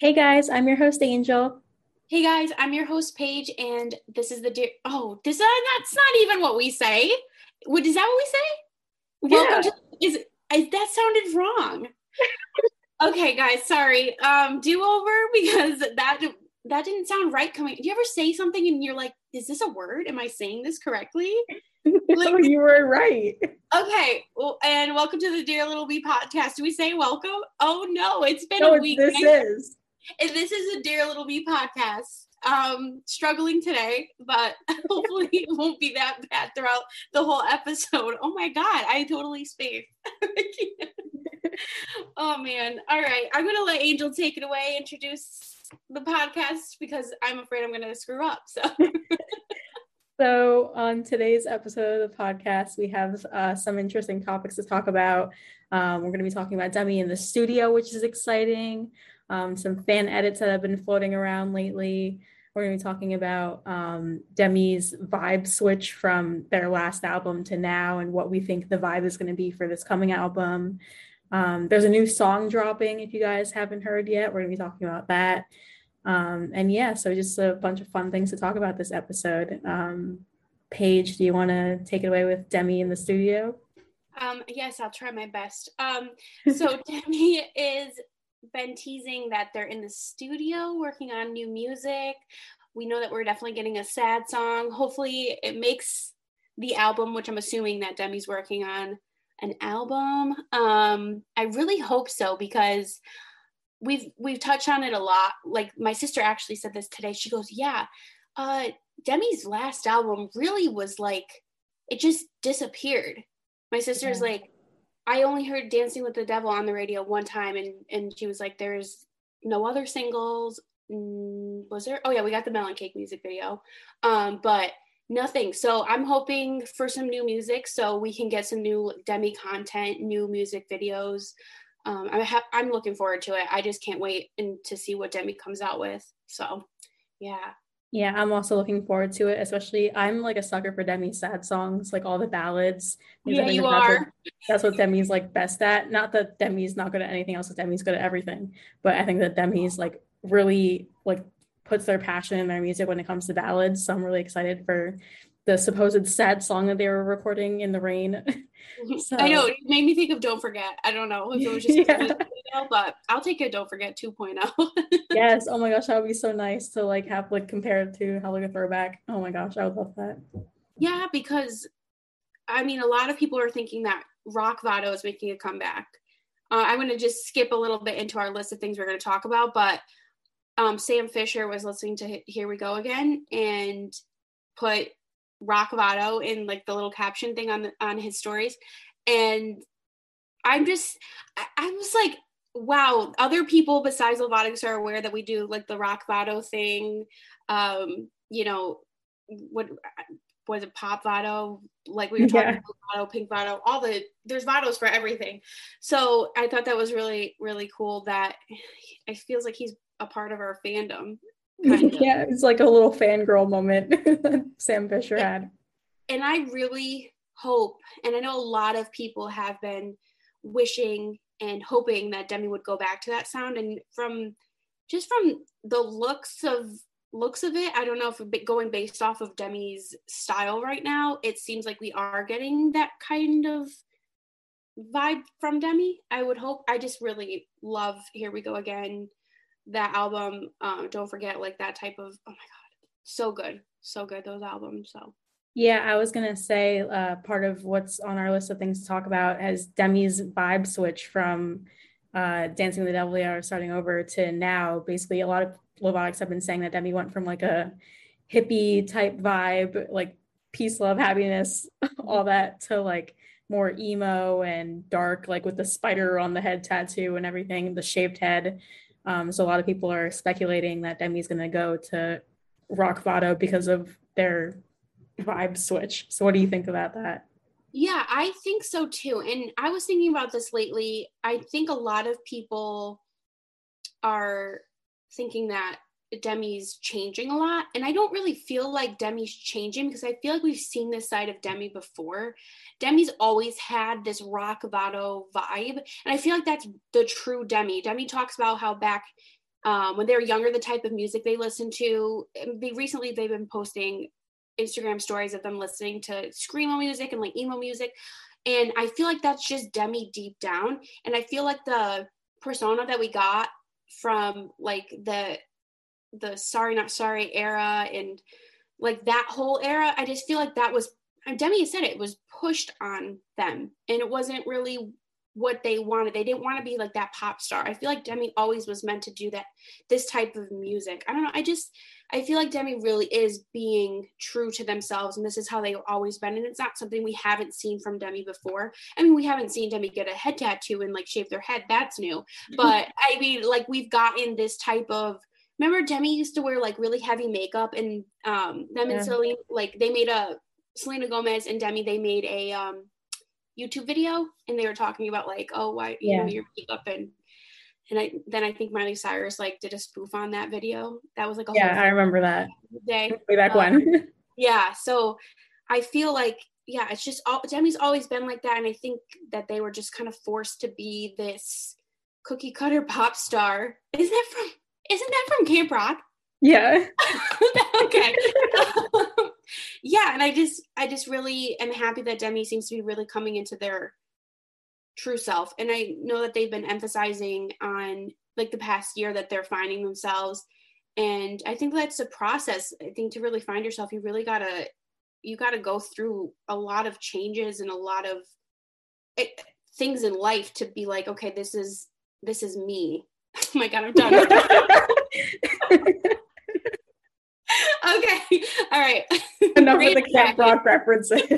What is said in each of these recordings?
Hey guys, I'm your host Angel. Hey guys, I'm your host Paige, and this is the dear. Oh, this uh, that's not even what we say. What is that? What we say? Yeah. Welcome to is, is that sounded wrong? okay, guys, sorry. Um, do over because that that didn't sound right. Coming, do you ever say something and you're like, "Is this a word? Am I saying this correctly?" no, you were right. Okay, well, and welcome to the Dear Little Bee podcast. Do we say welcome? Oh no, it's been No, a week. this is. And this is a Dear Little Bee podcast. Um, struggling today, but hopefully it won't be that bad throughout the whole episode. Oh my god, I totally spaced. oh man. All right. I'm gonna let Angel take it away, introduce the podcast because I'm afraid I'm gonna screw up. So So, on today's episode of the podcast, we have uh, some interesting topics to talk about. Um, we're going to be talking about Demi in the studio, which is exciting. Um, some fan edits that have been floating around lately. We're going to be talking about um, Demi's vibe switch from their last album to now and what we think the vibe is going to be for this coming album. Um, there's a new song dropping if you guys haven't heard yet. We're going to be talking about that. Um, and yeah, so just a bunch of fun things to talk about this episode. Um, Paige, do you want to take it away with Demi in the studio? um yes, I'll try my best. Um so Demi is been teasing that they're in the studio working on new music. We know that we're definitely getting a sad song. Hopefully, it makes the album, which I'm assuming that Demi's working on, an album. Um, I really hope so because we've we've touched on it a lot. Like my sister actually said this today. She goes, "Yeah, uh, Demi's last album really was like it just disappeared." My sister's Yeah. like, I only heard Dancing with the Devil on the radio one time, and and she was like, "There's no other singles." Mm, was there? Oh yeah, we got the Melon Cake music video, um, but nothing. So I'm hoping for some new music, so we can get some new Demi content, new music videos. Um, I ha- I'm looking forward to it. I just can't wait and to see what Demi comes out with. So, yeah, Yeah, I'm also looking forward to it. Especially, I'm like a sucker for Demi's sad songs, like all the ballads. Yeah, you that's are. What, that's what Demi's like best at. Not that Demi's not good at anything else. Demi's good at everything. But I think that Demi's like really like puts their passion in their music when it comes to ballads. So I'm really excited for the supposed sad song that they were recording in the rain. So- I know it made me think of Don't Forget. I don't know if it was just Yeah. but I'll take it. Don't Forget 2.0. yes. Oh my gosh, that would be so nice to like have like compared to how like a throwback. Oh my gosh, I would love that. yeah, because I mean, a lot of people are thinking that Rock Vado is making a comeback. Uh, I'm going to just skip a little bit into our list of things we're going to talk about, but um, Sam Fischer was listening to Here We Go Again and put Rock Vado in like the little caption thing on the, on his stories, and I'm just I, I was like, wow, other people besides Lovatics are aware that we do like the Rock Vado thing, um, you know, what was it pop Vado? Like we were talking Yeah. about Vado, Pink Vado, all the there's Vados for everything. So I thought that was really, really cool that it feels like he's a part of our fandom. Yeah, it's like a little fangirl moment that Sam Fischer had. and I really hope, and I know a lot of people have been wishing and hoping that Demi would go back to that sound. And from just from the looks of looks of it, I don't know if going based off of Demi's style right now, it seems like we are getting that kind of vibe from Demi. I would hope. I just really love Here We Go Again, that album. Um, don't forget, like that type of. Oh my god, so good, so good those albums. So. Yeah, I was gonna say uh, part of what's on our list of things to talk about is Demi's vibe switch from uh, Dancing with the Devil are starting over to now. Basically, a lot of Lovatics have been saying that Demi went from like a hippie type vibe, like peace, love, happiness, all that, to like more emo and dark, like with the spider on the head tattoo and everything, the shaved head. Um, so a lot of people are speculating that Demi's gonna go to Rock Vado because of their vibe switch. So what do you think about that? Yeah, I think so too. And I was thinking about this lately. I think a lot of people are thinking that Demi's changing a lot. And I don't really feel like Demi's changing because I feel like we've seen this side of Demi before. Demi's always had this rock vado vibe. And I feel like that's the true Demi. Demi talks about how back um, when they were younger, the type of music they listened to. They recently they've been posting Instagram stories of them listening to screamo music and like emo music. And I feel like that's just Demi deep down. And I feel like the persona that we got from like the the sorry not sorry era and like that whole era, I just feel like that was Demi said it, it was pushed on them and it wasn't really what they wanted. They didn't want to be like that pop star. I feel like Demi always was meant to do that, this type of music. I don't know. I just, I feel like Demi really is being true to themselves, and this is how they've always been. And it's not something we haven't seen from Demi before. I mean, we haven't seen Demi get a head tattoo and like shave their head. That's new. But I mean, like we've gotten this type of. Remember, Demi used to wear like really heavy makeup, and um, them yeah. and Selena, like they made a Selena Gomez and Demi, they made a um YouTube video and they were talking about like, oh, why you yeah. know your makeup and and I then I think Miley Cyrus like did a spoof on that video. That was like a yeah, I remember that day way back um, when. yeah, so I feel like yeah, it's just all Demi's always been like that, and I think that they were just kind of forced to be this cookie cutter pop star. Is that from? Isn't that from Camp Rock? Yeah. okay. yeah, and I just I just really am happy that Demi seems to be really coming into their true self. And I know that they've been emphasizing on like the past year that they're finding themselves. And I think that's a process. I think to really find yourself, you really gotta you gotta go through a lot of changes and a lot of it, eh, things in life to be like, okay, this is this is me. oh my god, I'm done. okay. All right. Enough of the Camp Rock references.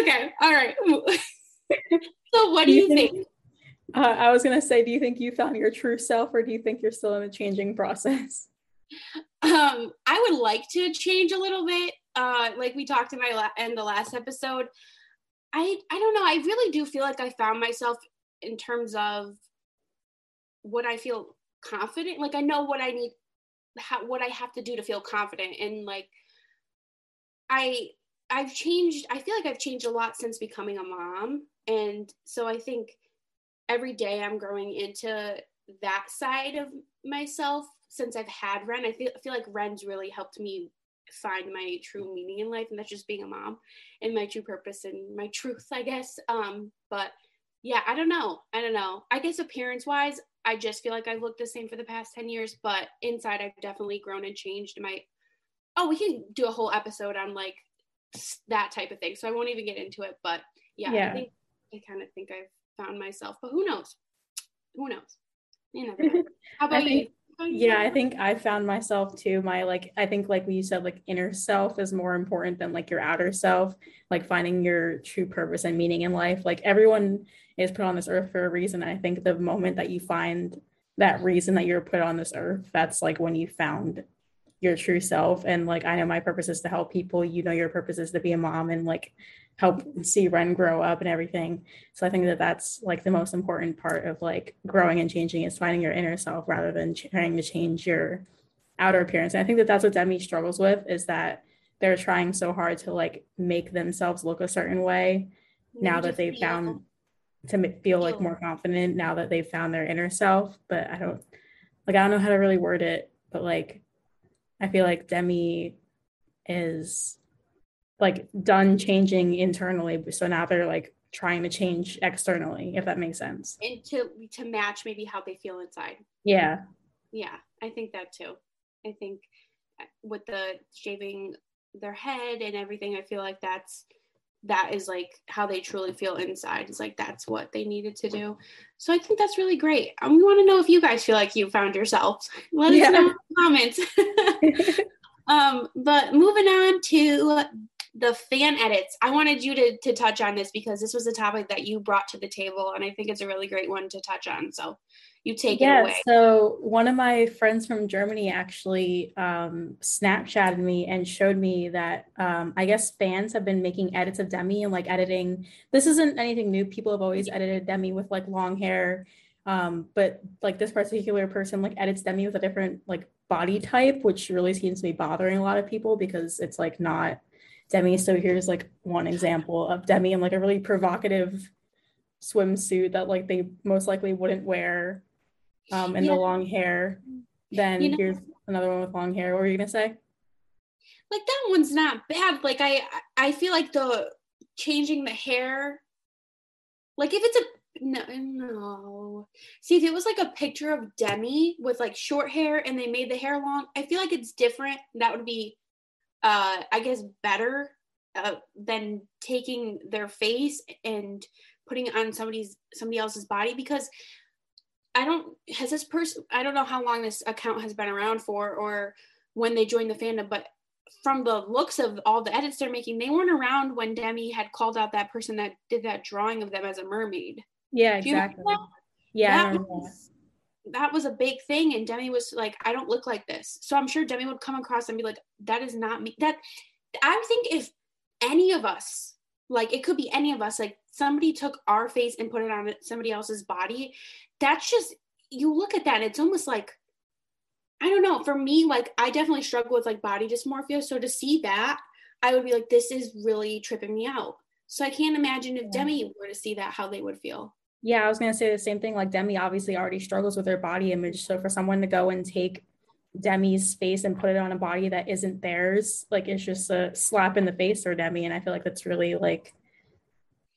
okay. All right. so, what do, do you, think? think? Uh, I was gonna say, do you think you found your true self, or do you think you're still in a changing process? Um, I would like to change a little bit. Uh, like we talked in my la- in the last episode. I I don't know. I really do feel like I found myself in terms of what I feel confident. Like I know what I need how, what I have to do to feel confident. And like I I've changed I feel like I've changed a lot since becoming a mom. And so I think every day I'm growing into that side of myself since I've had Ren. I feel I feel like Ren's really helped me find my true meaning in life and that's just being a mom and my true purpose and my truth I guess. Um but yeah I don't know I don't know I guess appearance wise I just feel like I've looked the same for the past 10 years, but inside I've definitely grown and changed. My oh, we can do a whole episode on like that type of thing. So I won't even get into it. But yeah, yeah. I think I kind of think I've found myself. But who knows? Who knows? You never know. How about think, you? yeah, I think I found myself too. My like I think like you said, like inner self is more important than like your outer self, like finding your true purpose and meaning in life. Like everyone is put on this earth for a reason. I think the moment that you find that reason that you're put on this earth, that's like when you found your true self. And like, I know my purpose is to help people. You know, your purpose is to be a mom and like help see Ren grow up and everything. So I think that that's like the most important part of like growing and changing is finding your inner self rather than trying to change your outer appearance. And I think that that's what Demi struggles with is that they're trying so hard to like make themselves look a certain way now that they've found to feel like more confident now that they've found their inner self. But I don't like I don't know how to really word it, but like I feel like Demi is like done changing internally. So now they're like trying to change externally, if that makes sense. And to to match maybe how they feel inside. Yeah. Yeah, I think that too. I think uh, with the shaving their head and everything, I feel like that's that is like how they truly feel inside. It's like that's what they needed to do. So I think that's really great. And we want to know if you guys feel like you found yourselves. Let yeah. us know in the comments. um, but moving on to the fan edits. I wanted you to to touch on this because this was a topic that you brought to the table, and I think it's a really great one to touch on. So you take yeah, it away. So one of my friends from Germany actually um, Snapchatted me and showed me that um, I guess fans have been making edits of Demi and like editing. This isn't anything new. People have always edited Demi with like long hair. Um, but like this particular person like edits Demi with a different like body type, which really seems to be bothering a lot of people because it's like not Demi. So here's like one example of Demi in like a really provocative swimsuit that like they most likely wouldn't wear um, and Yeah. the long hair. Then You know- here's another one with long hair. What were you gonna say? like that one's not bad. Like I I feel like the changing the hair, like if it's a no no. See if it was like a picture of Demi with like short hair and they made the hair long, I feel like it's different. That would be uh I guess better uh, than taking their face and putting it on somebody's somebody else's body because I don't has this person I don't know how long this account has been around for or when they joined the fandom, but from the looks of all the edits they're making, they weren't around when Demi had called out that person that did that drawing of them as a mermaid. Yeah, Do you remember exactly. Yeah, I that remember that. was that was a big thing, and Demi was like, "I don't look like this." So I'm sure Demi would come across and be like, "That is not me." That I think if any of us, like it could be any of us, like somebody took our face and put it on somebody else's body, that's just you look at that, and it's almost like I don't know. For me, like I definitely struggle with like body dysmorphia. So to see that, I would be like, this is really tripping me out. So I can't imagine if Demi were to see that, how they would feel. Yeah, I was gonna say the same thing. Like Demi obviously already struggles with her body image. So for someone to go and take Demi's face and put it on a body that isn't theirs, like it's just a slap in the face for Demi. And I feel like that's really like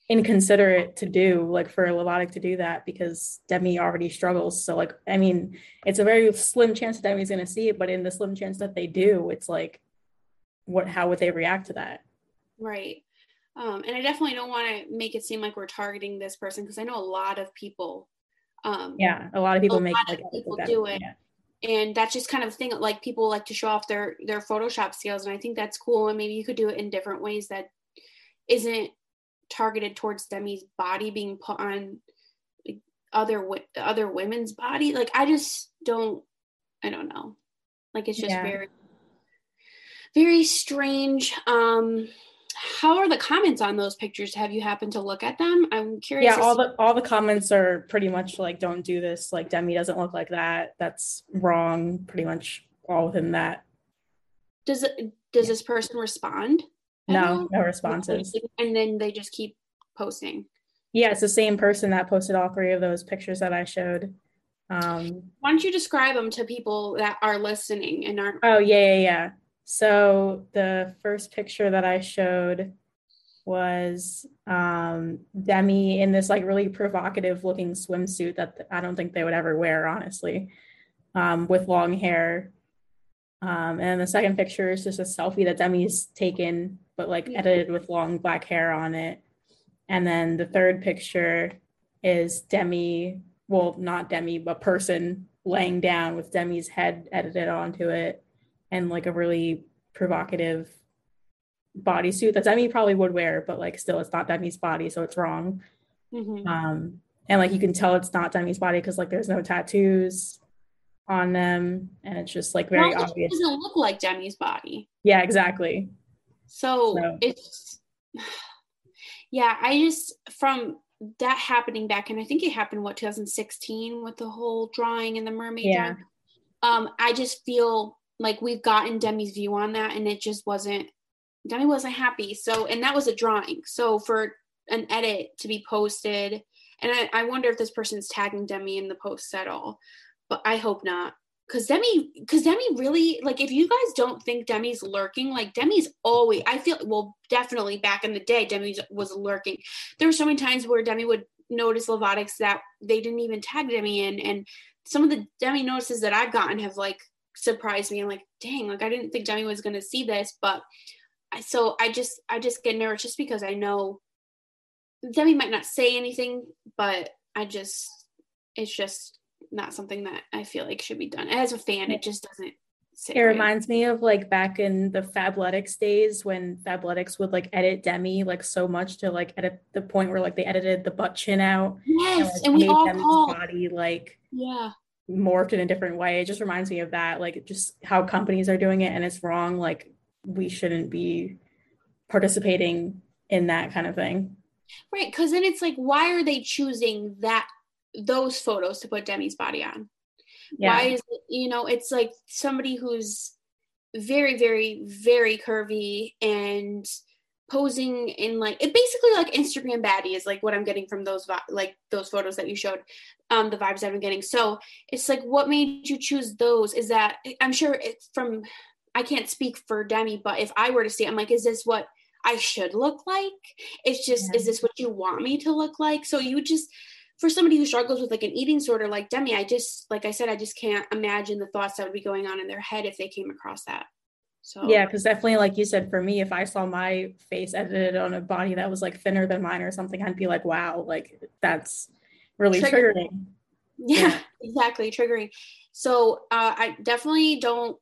inconsiderate to do, like for Lovatic to do that because Demi already struggles. So like, I mean, it's a very slim chance that Demi's gonna see it, but in the slim chance that they do, it's like, what? How would they react to that? Right. Um, and I definitely don't want to make it seem like we're targeting this person because I know a lot of people. Um, Yeah, a lot of people make lot like people do it. yeah. and that's just kind of a thing like people like to show off their their photoshop skills and i think that's cool and maybe you could do it in different ways that isn't targeted towards demi's body being put on other other women's body like i just don't i don't know like it's just Yeah. very very strange um how are the comments on those pictures? Have you happened to look at them? I'm curious yeah all the all the comments are pretty much like don't do this. Like demi doesn't look like that. That's wrong pretty much all within that. Does it does this person respond no no responses. And then they just keep posting? Yeah it's the same person that posted all three of those pictures that i showed. Um why don't you describe them to people that are listening and aren't oh yeah yeah yeah so the first picture that i showed was um demi in this like really provocative looking swimsuit that i don't think they would ever wear honestly um with long hair. Um and the second picture is just a selfie that demi's taken but like Yeah. edited with long black hair on it. And then the third picture is demi well not demi but person laying down with demi's head edited onto it and like a really provocative bodysuit that Demi probably would wear, but like still it's not Demi's body, so it's wrong. Mhm. Um, and like you can tell it's not Demi's body because like there's no tattoos on them, and it's just like very Well, it obvious. doesn't look like Demi's body Yeah, exactly. so So- it's yeah i just from that happening back and i think it happened what 2016 with the whole drawing and the mermaid Yeah. drawing. um i just feel like we've gotten demi's view on that and it just wasn't demi wasn't happy. So and that was a drawing. So for an edit to be posted and i, I wonder if this person's tagging demi in the posts at all but i hope not. Because demi because demi really like if you guys don't think demi's lurking like demi's always i feel well definitely back in the day demi was lurking. There were so many times where demi would notice lovatics that they didn't even tag demi in and some of the demi notices that i've gotten have like surprised me. I'm like dang like i didn't think demi was going to see this but I, so i just i just get nervous just because i know demi might not say anything but i just it's just not something that i feel like should be done. As a fan it just doesn't It right. reminds me of like back in the Fabletics days when Fabletics would like edit Demi like so much to like edit the point where like they edited the butt chin out and, yes like, and we made all Demi's call body like yeah morphed in a different way. It just reminds me of that, like just how companies are doing it and it's wrong. Like we shouldn't be participating in that kind of thing. right because then it's like why are they choosing that those photos to put demi's body on Yeah. why is it you know it's like somebody who's very very very curvy and posing in like it basically like Instagram baddie is like what I'm getting from those like those photos that you showed um the vibes I've been getting. So it's like what made you choose those is that I'm sure it's from I can't speak for Demi but if I were to see it, I'm like is this what I should look like? It's just yeah. is this what you want me to look like? So you just for somebody who struggles with like an eating disorder like Demi I just like I said I just can't imagine the thoughts that would be going on in their head if they came across that so yeah, because definitely, like you said, for me, if I saw my face edited on a body that was like thinner than mine or something, I'd be like, wow, like that's really triggering. triggering. Yeah, yeah, exactly, triggering. So uh, I definitely don't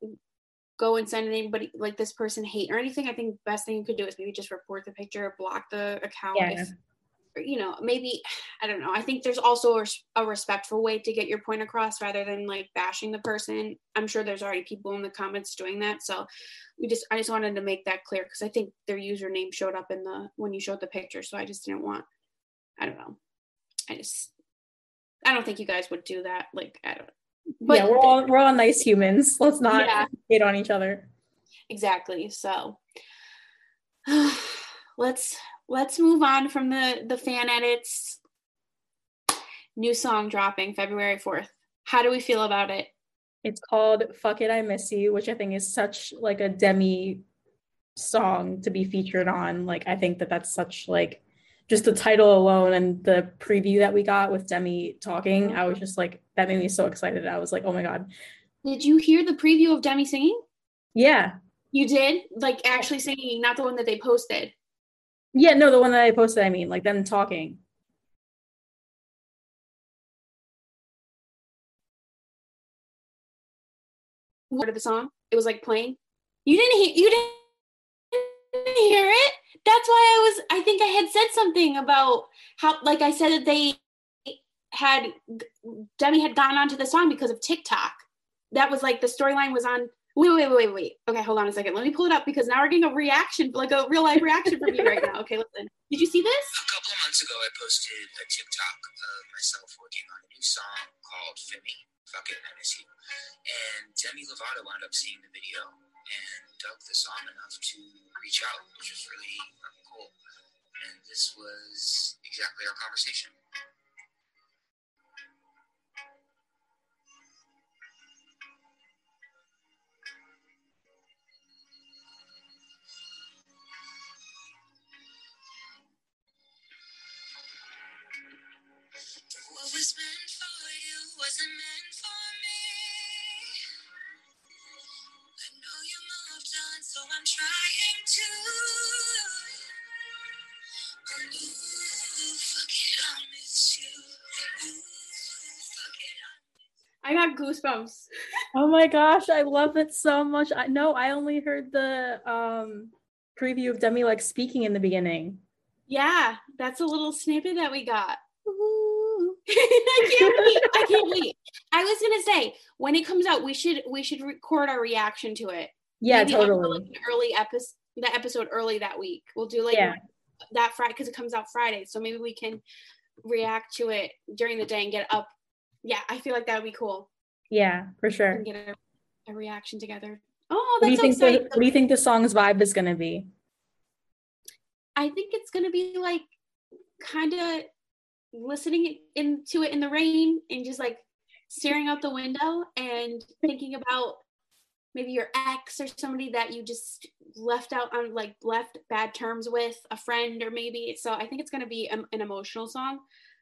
go and send anybody like this person hate or anything. I think best thing you could do is maybe just report the picture, block the account yeah. if you know maybe i don't know i think there's also a, respectful way to get your point across rather than like bashing the person. I'm sure there's already people in the comments doing that so we just i just wanted to make that clear because i think their username showed up in the when you showed the picture so i just didn't want i don't know. I just i don't think you guys would do that like i don't but yeah we're all we're all nice humans. Let's not yeah. hate on each other. Exactly so let's let's move on from the the fan edits. New song dropping February 4th. How do we feel about it? It's called Fuck It I Miss You, which I think is such like a Demi song to be featured on. Like I think that that's such like just the title alone and the preview that we got with Demi talking, I was just like that made me so excited. I was like, "Oh my god." Did you hear the preview of Demi singing? Yeah. You did? Like actually singing, not the one that they posted. Yeah, no, the one that I posted, I mean, like them talking. Part of the song, it was like playing. You didn't hear. You didn't hear it. That's why I was. I think I had said something about how, like I said that they had Demi had gotten onto the song because of TikTok. That was like the storyline was on Wait, wait, wait, wait. Okay, hold on a second. Let me pull it up because now we're getting a reaction, like a real life reaction from you right now. Okay, listen. Did you see this? A couple of months ago, I posted a TikTok of myself working on a new song called Femi. Fuck it, I miss you. And Demi Lovato wound up seeing the video and dug the song enough to reach out, which was really cool. And this was exactly our conversation. I got goosebumps. oh my gosh, I love it so much. I know I only heard the um preview of Demi like speaking in the beginning. Yeah, that's a little snippet that we got. I can't wait. I can't wait. I was gonna say when it comes out, we should we should record our reaction to it. Yeah, Maybe totally. Like early episode, the episode early that week. We'll do like yeah. that Friday because it comes out Friday. So maybe we can react to it during the day and get up. Yeah, I feel like that would be cool. Yeah, for sure. get a, a, reaction together. Oh, that's what do you so think the, what do you think the song's vibe is gonna be? I think it's gonna be like kind of listening into it in the rain and just like staring out the window and thinking about maybe your ex or somebody that you just left out on like left bad terms with a friend or maybe. So i think it's going to be an, emotional song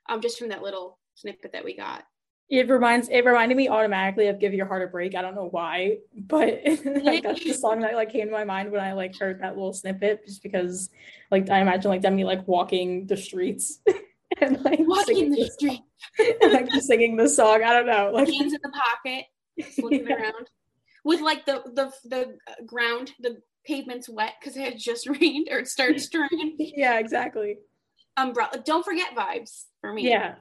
um just from that little snippet that we got. It reminds it reminded me automatically of give your heart a break. I don't know why but like that's the song that like came to my mind when i like heard that little snippet just because like i imagine like demi like walking the streets and like walking the street and, like singing the song i don't know like hands in the pocket looking yeah. around with like the the the ground, the pavement's wet because it had just rained or it started stirring. yeah, exactly. Umbrella. Don't forget vibes for me. Yeah,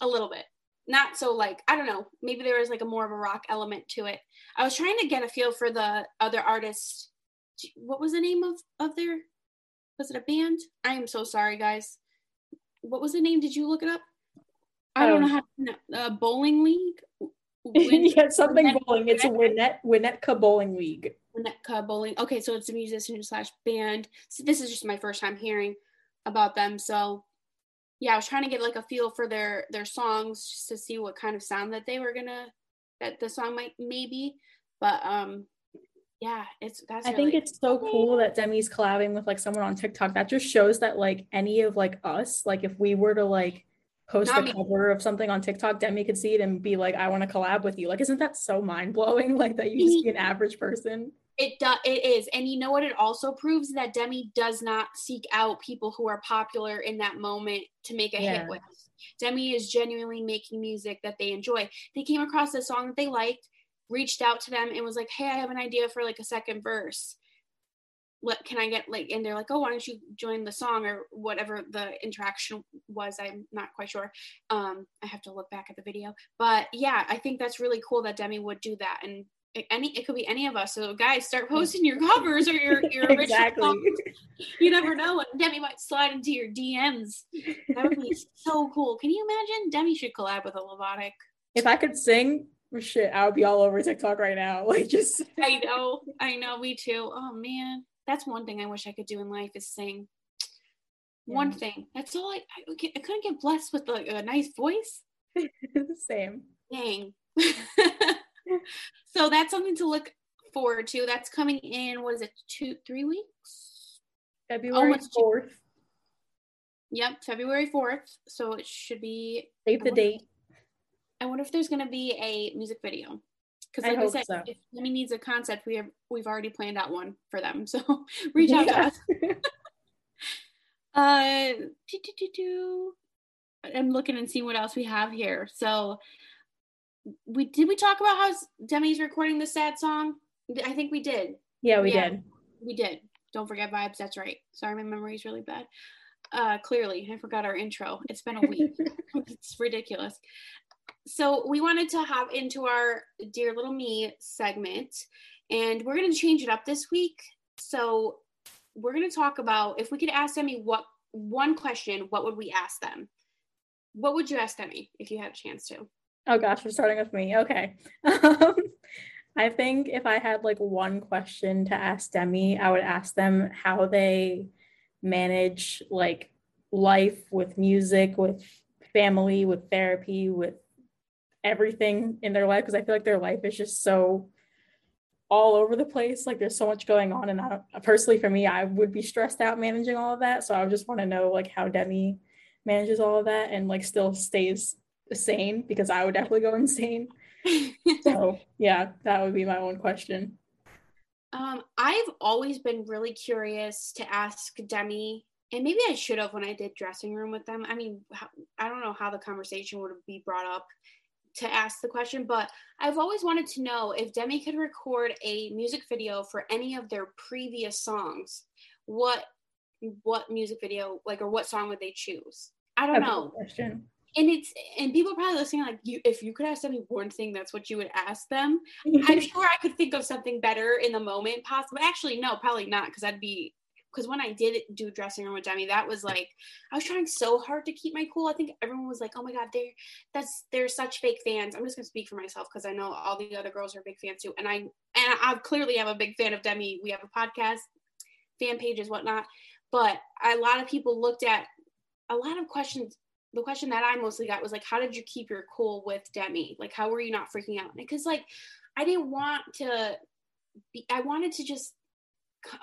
a little bit. Not so like I don't know. Maybe there was like a more of a rock element to it. I was trying to get a feel for the other artists. What was the name of of their? Was it a band? I am so sorry, guys. What was the name? Did you look it up? I don't know how. To, uh, bowling league. yeah, something Winnetka, bowling. It's a Winnet Winnetka Bowling League. Winnetka Bowling. Okay, so it's a musician slash band. So this is just my first time hearing about them. So yeah, I was trying to get like a feel for their their songs just to see what kind of sound that they were gonna that the song might maybe. But um yeah, it's that's I really think it's so cool that Demi's collabing with like someone on TikTok. That just shows that like any of like us, like if we were to like post Not a me. cover of something on TikTok, Demi could see it and be like, I want to collab with you. Like, isn't that so mind blowing? Like that you just be an average person. It does. It is, and you know what? It also proves that Demi does not seek out people who are popular in that moment to make a yeah. hit with. Demi is genuinely making music that they enjoy. They came across a song that they liked, reached out to them, and was like, "Hey, I have an idea for like a second verse." What can I get like? And they're like, "Oh, why don't you join the song or whatever the interaction was?" I'm not quite sure. Um, I have to look back at the video, but yeah, I think that's really cool that Demi would do that and any it could be any of us. So guys, start posting your covers or your your original exactly. Songs. You never know, and Demi might slide into your DMs. That would be so cool. Can you imagine? Demi should collab with a Lovatic. If I could sing, shit, I would be all over TikTok right now. Like just. I know, I know, me too. Oh man, that's one thing I wish I could do in life is sing. Yeah. One thing. That's all I. I, I couldn't get blessed with like a nice voice. Same. Dang. so that's something to look forward to. That's coming in, what is it, two, three weeks? February 4th. Yep, February 4th. So it should be. Save the date. I wonder if there's going to be a music video. Because like I, I said, so. if Demi needs a concept, we have we've already planned out one for them. So reach out yeah. to us. uh, do, do, do, I'm looking and seeing what else we have here. So we did we talk about how Demi's recording the sad song? I think we did. Yeah, we yeah, did. We did. Don't forget vibes. That's right. Sorry, my memory is really bad. Uh, clearly, I forgot our intro. It's been a week. it's ridiculous. So we wanted to hop into our dear little me segment, and we're going to change it up this week. So we're going to talk about if we could ask Demi what one question, what would we ask them? What would you ask Demi if you had a chance to? Oh gosh, we're starting with me. Okay. Um, I think if I had like one question to ask Demi, I would ask them how they manage like life with music, with family, with therapy, with everything in their life because I feel like their life is just so all over the place. Like there's so much going on, and I personally, for me, I would be stressed out managing all of that. So I just want to know like how Demi manages all of that and like still stays sane because I would definitely go insane. so yeah, that would be my one question. Um, I've always been really curious to ask Demi, and maybe I should have when I did dressing room with them. I mean, I don't know how the conversation would be brought up to ask the question, but I've always wanted to know if Demi could record a music video for any of their previous songs. What what music video like or what song would they choose? I don't know. Question and it's and people probably listening like you if you could ask them one thing that's what you would ask them i'm sure i could think of something better in the moment possibly actually no probably not because i'd be because when i did do dressing room with demi that was like i was trying so hard to keep my cool i think everyone was like oh my god they're that's they're such fake fans i'm just to speak for myself because i know all the other girls are big fans too and i and i clearly am a big fan of demi we have a podcast fan pages whatnot but a lot of people looked at a lot of questions the question that I mostly got was like, how did you keep your cool with Demi? Like, how were you not freaking out? Because like, I didn't want to be, I wanted to just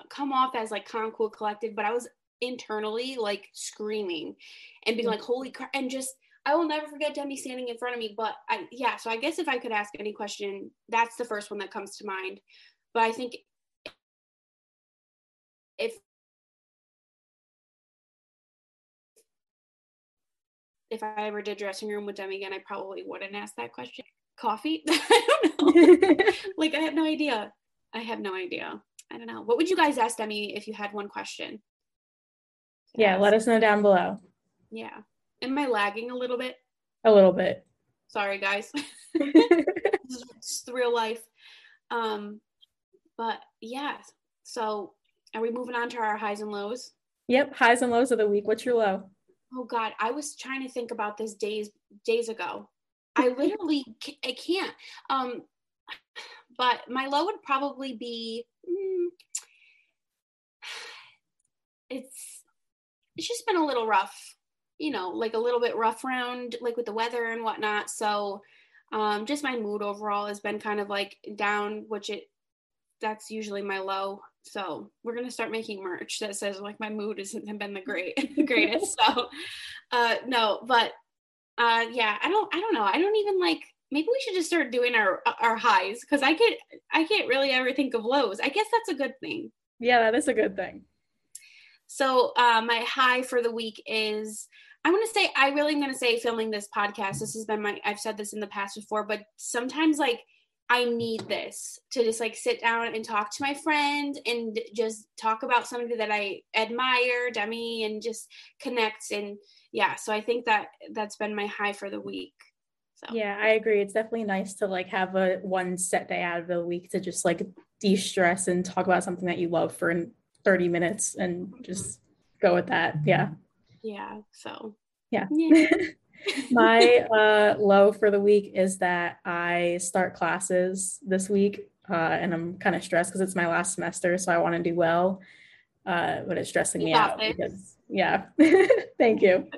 come off as like calm, cool, collected, but I was internally like screaming and being mm. like, holy crap. And just, I will never forget Demi standing in front of me. But I, yeah, so I guess if I could ask any question, that's the first one that comes to mind. But I think if if I ever did dressing room with Demi again, I probably wouldn't ask that question. Coffee? I don't know. like I have no idea. I have no idea. I don't know. What would you guys ask Demi if you had one question? Yeah, ask? let us know down below. Yeah. Am I lagging a little bit? A little bit. Sorry, guys. this is real life. Um, but yeah. So, are we moving on to our highs and lows? Yep, highs and lows of the week. What's your low? oh god i was trying to think about this days days ago I literally I can't. Um, but my low would probably be. Mm, it's it's just been a little rough, you know, like a little bit rough around like with the weather and whatnot. So, um, just my mood overall has been kind of like down, which it that's usually my low. So we're gonna start making merch that says like my mood hasn't been the great the greatest. So uh no, but uh yeah, I don't I don't know. I don't even like maybe we should just start doing our our highs because I could I can't really ever think of lows. I guess that's a good thing. Yeah, that is a good thing. So uh, my high for the week is I want to say I really am going to say filming this podcast. This has been my I've said this in the past before, but sometimes like I need this to just like sit down and talk to my friend and just talk about somebody that I admire, Demi, and just connect. And yeah, so I think that that's been my high for the week. So yeah, I agree. It's definitely nice to like have a one set day out of the week to just like de-stress and talk about something that you love for 30 minutes and just go with that. Yeah. Yeah. So yeah. yeah. my uh, low for the week is that I start classes this week uh, and I'm kind of stressed because it's my last semester, so I want to do well. Uh, but it's stressing me out because yeah, thank you.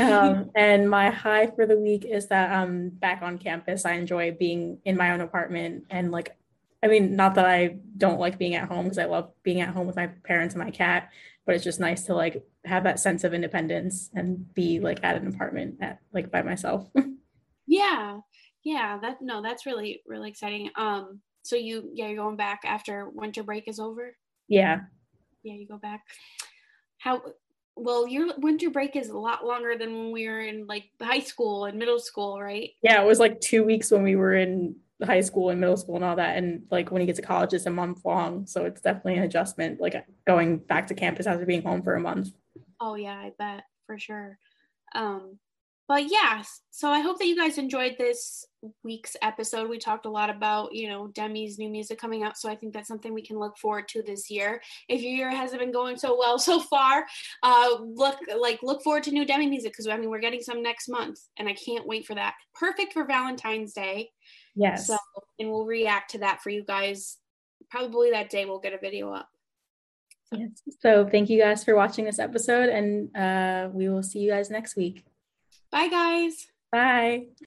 Um, and my high for the week is that I'm back on campus. I enjoy being in my own apartment and like, I mean, not that I don't like being at home because I love being at home with my parents and my cat, but it's just nice to like have that sense of independence and be like at an apartment at like by myself. yeah. Yeah. That no, that's really, really exciting. Um, so you yeah, you're going back after winter break is over? Yeah. Yeah, you go back. How well your winter break is a lot longer than when we were in like high school and middle school, right? Yeah, it was like two weeks when we were in high school and middle school and all that and like when you get to college it's a month long so it's definitely an adjustment like going back to campus after being home for a month oh yeah i bet for sure um but yeah so i hope that you guys enjoyed this week's episode we talked a lot about you know demi's new music coming out so i think that's something we can look forward to this year if your year hasn't been going so well so far uh look like look forward to new demi music because i mean we're getting some next month and i can't wait for that perfect for valentine's day Yes. So, and we'll react to that for you guys. Probably that day we'll get a video up. So. Yes. So thank you guys for watching this episode, and uh, we will see you guys next week. Bye, guys. Bye.